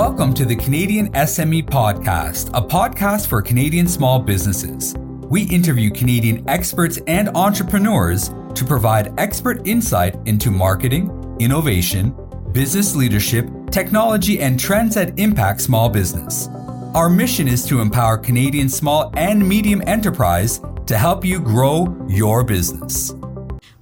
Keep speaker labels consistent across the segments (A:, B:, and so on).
A: Welcome to the Canadian SME Podcast, a podcast for Canadian small businesses. We interview Canadian experts and entrepreneurs to provide expert insight into marketing, innovation, business leadership, technology, and trends that impact small business. Our mission is to empower Canadian small and medium enterprise to help you grow your business.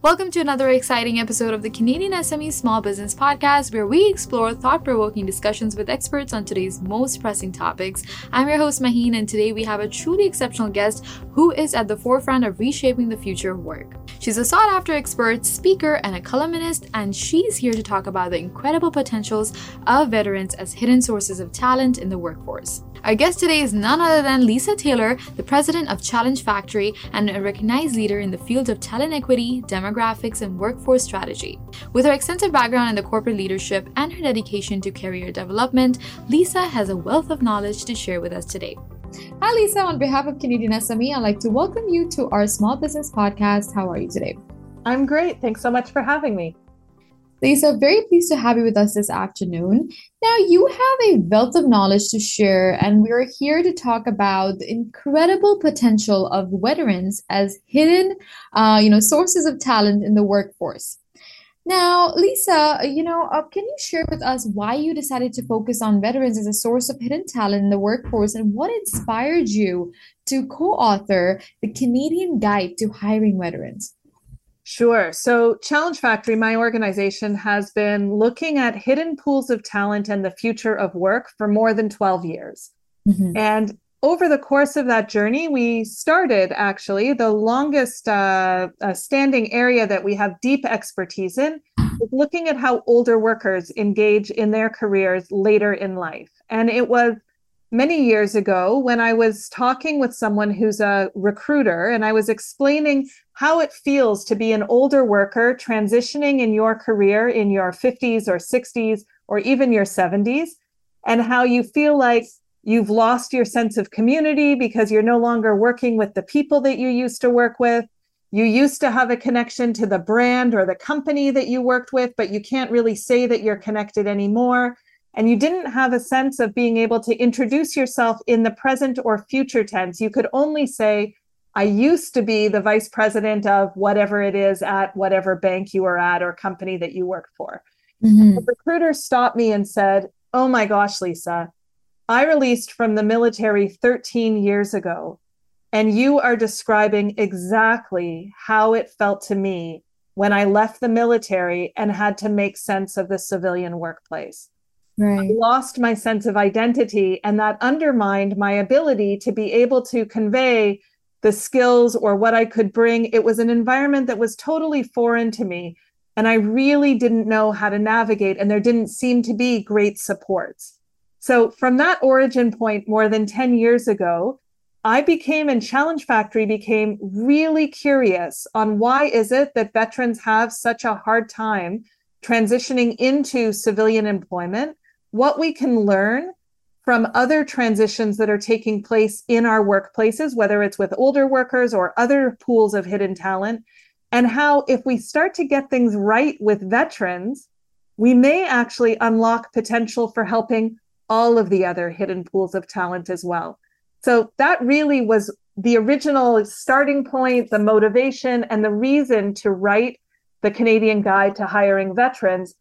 B: Welcome to another exciting episode of the Canadian SME Small Business Podcast, where we explore thought provoking discussions with experts on today's most pressing topics. I'm your host, Maheen, and today we have a truly exceptional guest who is at the forefront of reshaping the future of work. She's a sought after expert, speaker, and a columnist, and she's here to talk about the incredible potentials of veterans as hidden sources of talent in the workforce. Our guest today is none other than Lisa Taylor, the president of Challenge Factory and a recognized leader in the field of talent equity, demographics, and workforce strategy. With her extensive background in the corporate leadership and her dedication to career development, Lisa has a wealth of knowledge to share with us today. Hi, Lisa. On behalf of Canadian SME, I'd like to welcome you to our small business podcast. How are you today?
C: I'm great. Thanks so much for having me.
B: Lisa, very pleased to have you with us this afternoon. Now, you have a wealth of knowledge to share, and we're here to talk about the incredible potential of veterans as hidden, uh, you know, sources of talent in the workforce. Now, Lisa, you know, uh, can you share with us why you decided to focus on veterans as a source of hidden talent in the workforce, and what inspired you to co-author the Canadian Guide to Hiring Veterans?
C: Sure. So, Challenge Factory, my organization, has been looking at hidden pools of talent and the future of work for more than 12 years. Mm-hmm. And over the course of that journey, we started actually the longest uh, uh, standing area that we have deep expertise in is looking at how older workers engage in their careers later in life. And it was many years ago when I was talking with someone who's a recruiter and I was explaining how it feels to be an older worker transitioning in your career in your 50s or 60s or even your 70s, and how you feel like you've lost your sense of community because you're no longer working with the people that you used to work with. You used to have a connection to the brand or the company that you worked with, but you can't really say that you're connected anymore and you didn't have a sense of being able to introduce yourself in the present or future tense. You could only say, I used to be the vice president of whatever it is at whatever bank you were at or company that you worked for. Mm-hmm. The recruiter stopped me and said, Oh my gosh, Lisa, I released from the military 13 years ago, and you are describing exactly how it felt to me when I left the military and had to make sense of the civilian workplace. Right. I lost my sense of identity, and that undermined my ability to be able to convey the skills or what I could bring. It was an environment that was totally foreign to me, and I really didn't know how to navigate, and there didn't seem to be great supports. So, from that origin point more than 10 years ago, I became and Challenge Factory became really curious on why is it that veterans have such a hard time transitioning into civilian employment what we can learn from other transitions that are taking place in our workplaces, whether it's with older workers or other pools of hidden talent, and how if we start to get things right with veterans, we may actually unlock potential for helping all of the other hidden pools of talent as well. So that really was the original starting point, the motivation, and the reason to write the Canadian Guide to Hiring Veterans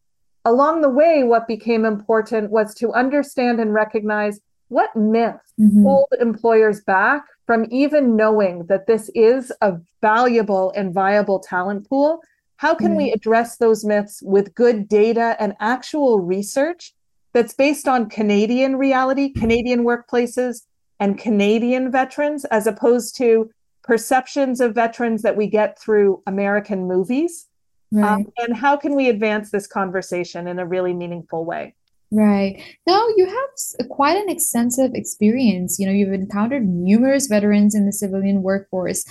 C: along the way, what became important was to understand and recognize what myths mm-hmm. hold employers back from even knowing that this is a valuable and viable talent pool. How can mm-hmm. we address those myths with good data and actual research that's based on Canadian reality, Canadian workplaces, and Canadian veterans, as opposed to perceptions of veterans that we get through American movies? Um, right. Um, and how can we advance this conversation in a really meaningful way?
B: Right. Now, you have quite an extensive experience. You know, you've encountered numerous veterans in the civilian workforce.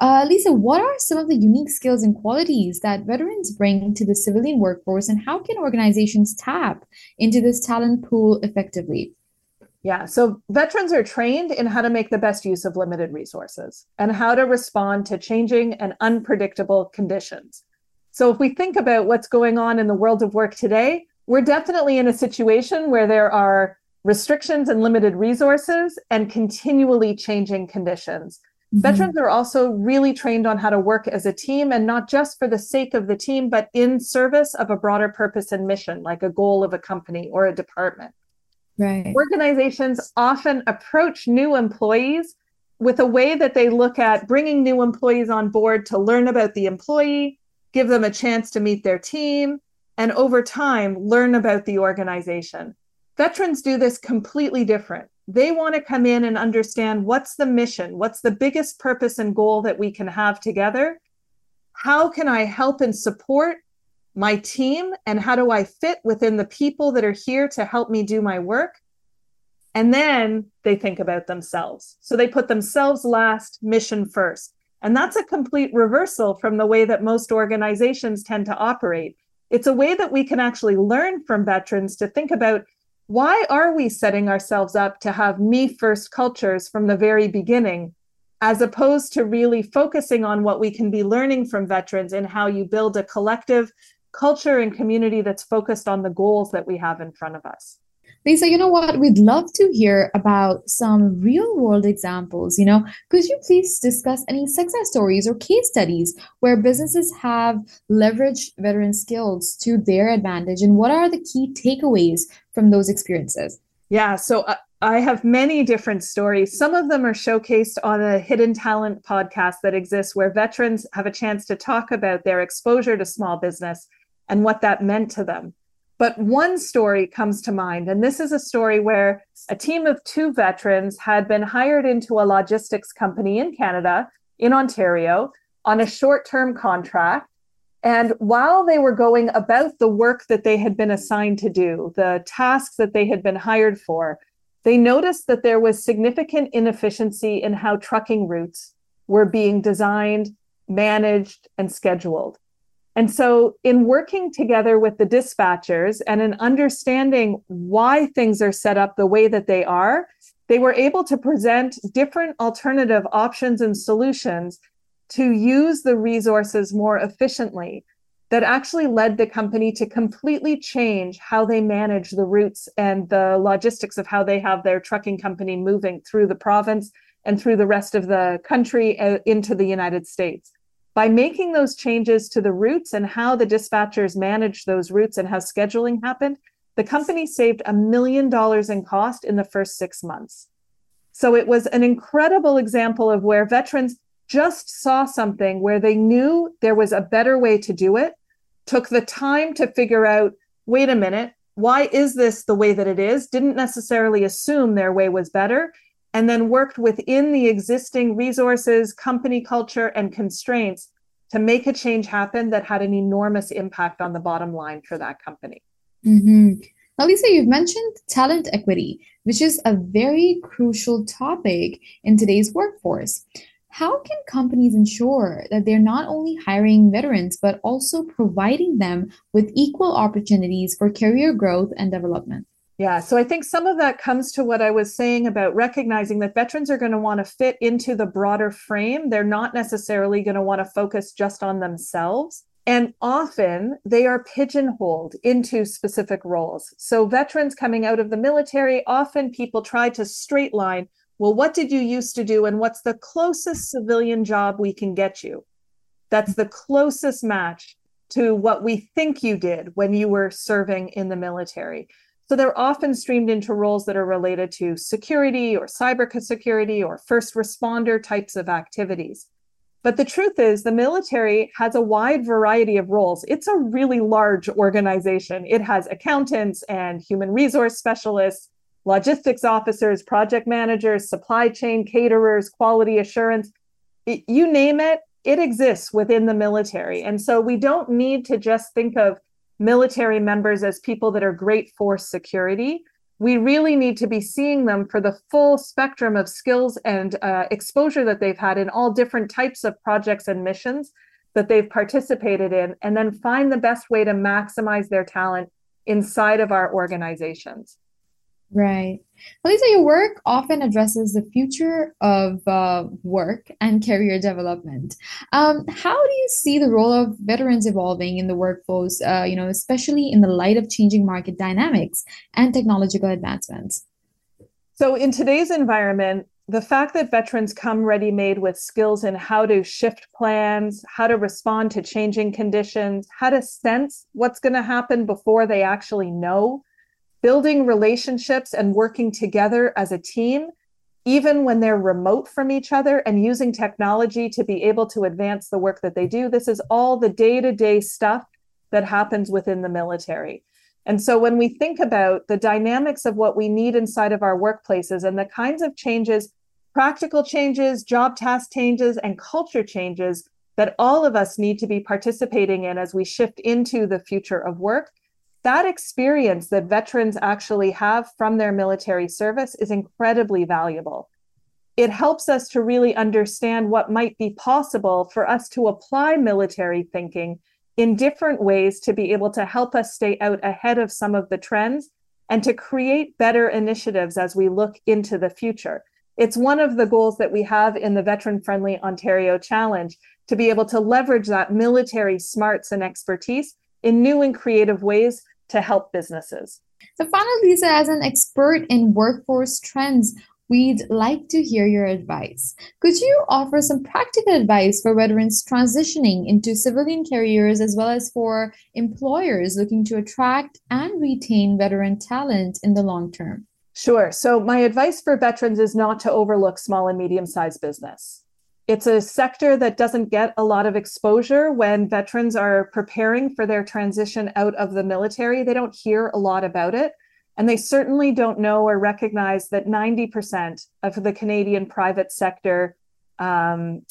B: Uh, Lisa, what are some of the unique skills and qualities that veterans bring to the civilian workforce, and how can organizations tap into this talent pool effectively?
C: Yeah, so veterans are trained in how to make the best use of limited resources and how to respond to changing and unpredictable conditions. So if we think about what's going on in the world of work today, we're definitely in a situation where there are restrictions and limited resources, and continually changing conditions. Mm-hmm. Veterans are also really trained on how to work as a team and not just for the sake of the team, but in service of a broader purpose and mission, like a goal of a company or a department.
B: Right.
C: Organizations often approach new employees with a way that they look at bringing new employees on board to learn about the employee, give them a chance to meet their team, and over time, learn about the organization. Veterans do this completely different. They want to come in and understand what's the mission, what's the biggest purpose and goal that we can have together. How can I help and support my team? And how do I fit within the people that are here to help me do my work? And then they think about themselves. So they put themselves last, mission first. And that's a complete reversal from the way that most organizations tend to operate. It's a way that we can actually learn from veterans to think about why are we setting ourselves up to have me first cultures from the very beginning as opposed to really focusing on what we can be learning from veterans and how you build a collective culture and community that's focused on the goals that we have in front of us
B: Lisa, you know what? We'd love to hear about some real world examples. You know, could you please discuss any success stories or case studies where businesses have leveraged veteran skills to their advantage? And what are the key takeaways from those experiences?
C: Yeah, so uh, I have many different stories. Some of them are showcased on a hidden talent podcast that exists where veterans have a chance to talk about their exposure to small business and what that meant to them. But one story comes to mind, and this is a story where a team of two veterans had been hired into a logistics company in Canada, in Ontario, on a short term contract. And while they were going about the work that they had been assigned to do, the tasks that they had been hired for, they noticed that there was significant inefficiency in how trucking routes were being designed, managed, and scheduled. And so, in working together with the dispatchers and in understanding why things are set up the way that they are, they were able to present different alternative options and solutions to use the resources more efficiently. That actually led the company to completely change how they manage the routes and the logistics of how they have their trucking company moving through the province and through the rest of the country uh, into the United States by making those changes to the routes and how the dispatchers managed those routes and how scheduling happened, the company saved a million dollars in cost in the first six months. So it was an incredible example of where veterans just saw something where they knew there was a better way to do it, took the time to figure out wait a minute, why is this the way that it is? Didn't necessarily assume their way was better and then worked within the existing resources, company culture, and constraints to make a change happen that had an enormous impact on the bottom line for that company.
B: Mm-hmm. Now, Lisa, you've mentioned talent equity, which is a very crucial topic in today's workforce. How can companies ensure that they're not only hiring veterans, but also providing them with equal opportunities for career growth and development?
C: Yeah, so I think some of that comes to what I was saying about recognizing that veterans are going to want to fit into the broader frame. They're not necessarily going to want to focus just on themselves. And often they are pigeonholed into specific roles. So, veterans coming out of the military, often people try to straight line, well, what did you used to do? And what's the closest civilian job we can get you? That's the closest match to what we think you did when you were serving in the military. So they're often streamed into roles that are related to security or cybersecurity or first responder types of activities. But the truth is, the military has a wide variety of roles. It's a really large organization. It has accountants and human resource specialists, logistics officers, project managers, supply chain caterers, quality assurance. It, you name it, it exists within the military. And so we don't need to just think of military members as people that are great for security. We really need to be seeing them for the full spectrum of skills and uh, exposure that they've had in all different types of projects and missions that they've participated in, and then find the best way to maximize their talent inside of our organizations.
B: Right. Lisa, your work often addresses the future of uh, work and career development. Um, how do you see the role of veterans evolving in the workforce, uh, you know, especially in the light of changing market dynamics and technological advancements?
C: So, in today's environment, the fact that veterans come ready made with skills in how to shift plans, how to respond to changing conditions, how to sense what's going to happen before they actually know, building relationships and working together as a team, even when they're remote from each other, and using technology to be able to advance the work that they do. This is all the day to day stuff that happens within the military. And so when we think about the dynamics of what we need inside of our workplaces and the kinds of changes, practical changes, job task changes, and culture changes that all of us need to be participating in as we shift into the future of work, that experience that veterans actually have from their military service is incredibly valuable. It helps us to really understand what might be possible for us to apply military thinking in different ways to be able to help us stay out ahead of some of the trends and to create better initiatives as we look into the future. It's one of the goals that we have in the Veteran Friendly Ontario Challenge to be able to leverage that military smarts and expertise in new and creative ways to help businesses.
B: So, finally, Lisa, as an expert in workforce trends, We'd like to hear your advice. Could you offer some practical advice for veterans transitioning into civilian careers as well as for employers looking to attract and retain veteran talent in the long term?
C: Sure. So, my advice for veterans is not to overlook small and medium sized business. It's a sector that doesn't get a lot of exposure when veterans are preparing for their transition out of the military. They don't hear a lot about it. And they certainly don't know or recognize that 90% of the Canadian private sector um,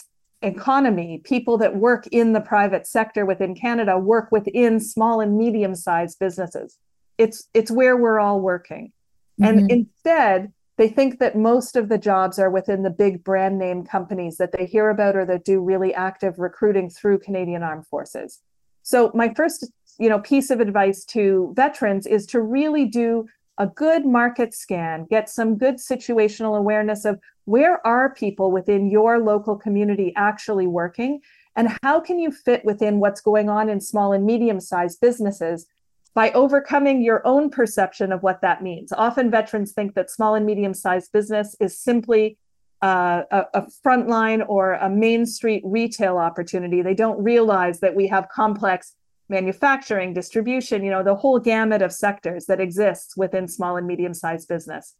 C: economy, people that work in the private sector within Canada, work within small and medium sized businesses. It's, it's where we're all working. Mm-hmm. And instead, they think that most of the jobs are within the big brand name companies that they hear about or that do really active recruiting through Canadian Armed Forces. So my first you know piece of advice to veterans is to really do a good market scan get some good situational awareness of where are people within your local community actually working and how can you fit within what's going on in small and medium sized businesses by overcoming your own perception of what that means often veterans think that small and medium sized business is simply uh, a, a frontline or a main street retail opportunity they don't realize that we have complex manufacturing, distribution, you know, the whole gamut of sectors that exists within small and medium sized business.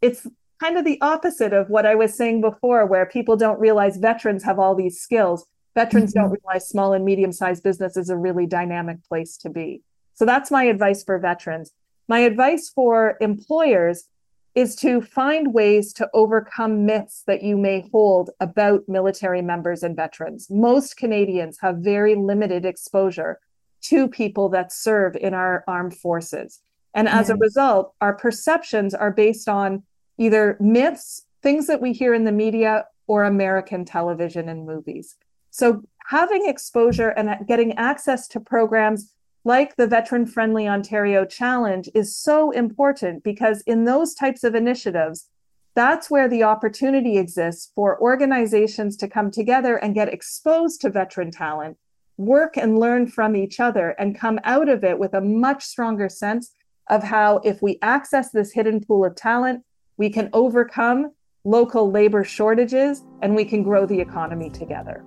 C: It's kind of the opposite of what I was saying before, where people don't realize veterans have all these skills. Veterans mm-hmm. don't realize small and medium sized business is a really dynamic place to be. So that's my advice for veterans. My advice for employers is to find ways to overcome myths that you may hold about military members and veterans. Most Canadians have very limited exposure to people that serve in our armed forces. And as a mm-hmm. result, our perceptions are based on either myths, things that we hear in the media, or American television and movies. So, having exposure and getting access to programs like the Veteran Friendly Ontario Challenge is so important because in those types of initiatives, that's where the opportunity exists for organizations to come together and get exposed to veteran talent work and learn from each other and come out of it with a much stronger sense of how, if we access this hidden pool of talent, we can overcome local labor shortages and we can grow the economy together.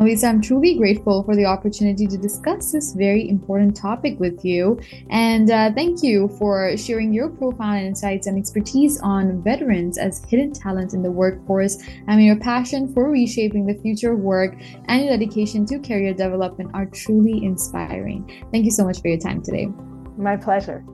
B: Lisa, I'm truly grateful for the opportunity to discuss this very important topic with you. And uh, thank you for sharing your profound insights and expertise on veterans as hidden talent in the workforce. I mean, your passion for reshaping the future of work and your dedication to career development are truly inspiring. Thank you so much for your time today.
C: My pleasure.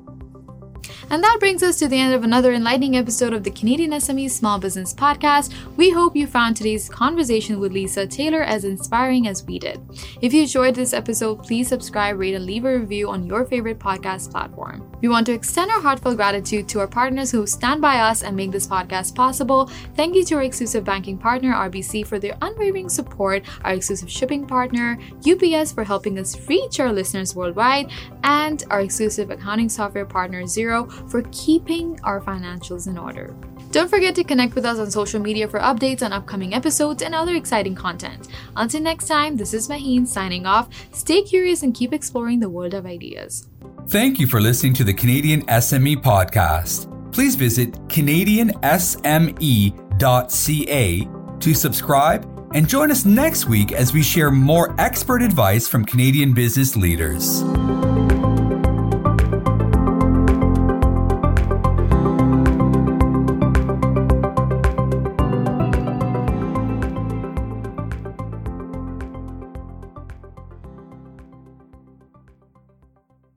B: And that brings us to the end of another enlightening episode of the Canadian SME Small Business Podcast. We hope you found today's conversation with Lisa Taylor as inspiring as we did. If you enjoyed this episode, please subscribe, rate, and leave a review on your favorite podcast platform. We want to extend our heartfelt gratitude to our partners who stand by us and make this podcast possible. Thank you to our exclusive banking partner, RBC, for their unwavering support, our exclusive shipping partner, UPS, for helping us reach our listeners worldwide, and our exclusive accounting software partner, Xero, for keeping our financials in order. Don't forget to connect with us on social media for updates on upcoming episodes and other exciting content. Until next time, this is Maheen signing off. Stay curious and keep exploring the world of ideas.
A: Thank you for listening to the Canadian SME Podcast. please visit CanadianSME.ca to subscribe and join us next week as we share more expert advice from Canadian business leaders.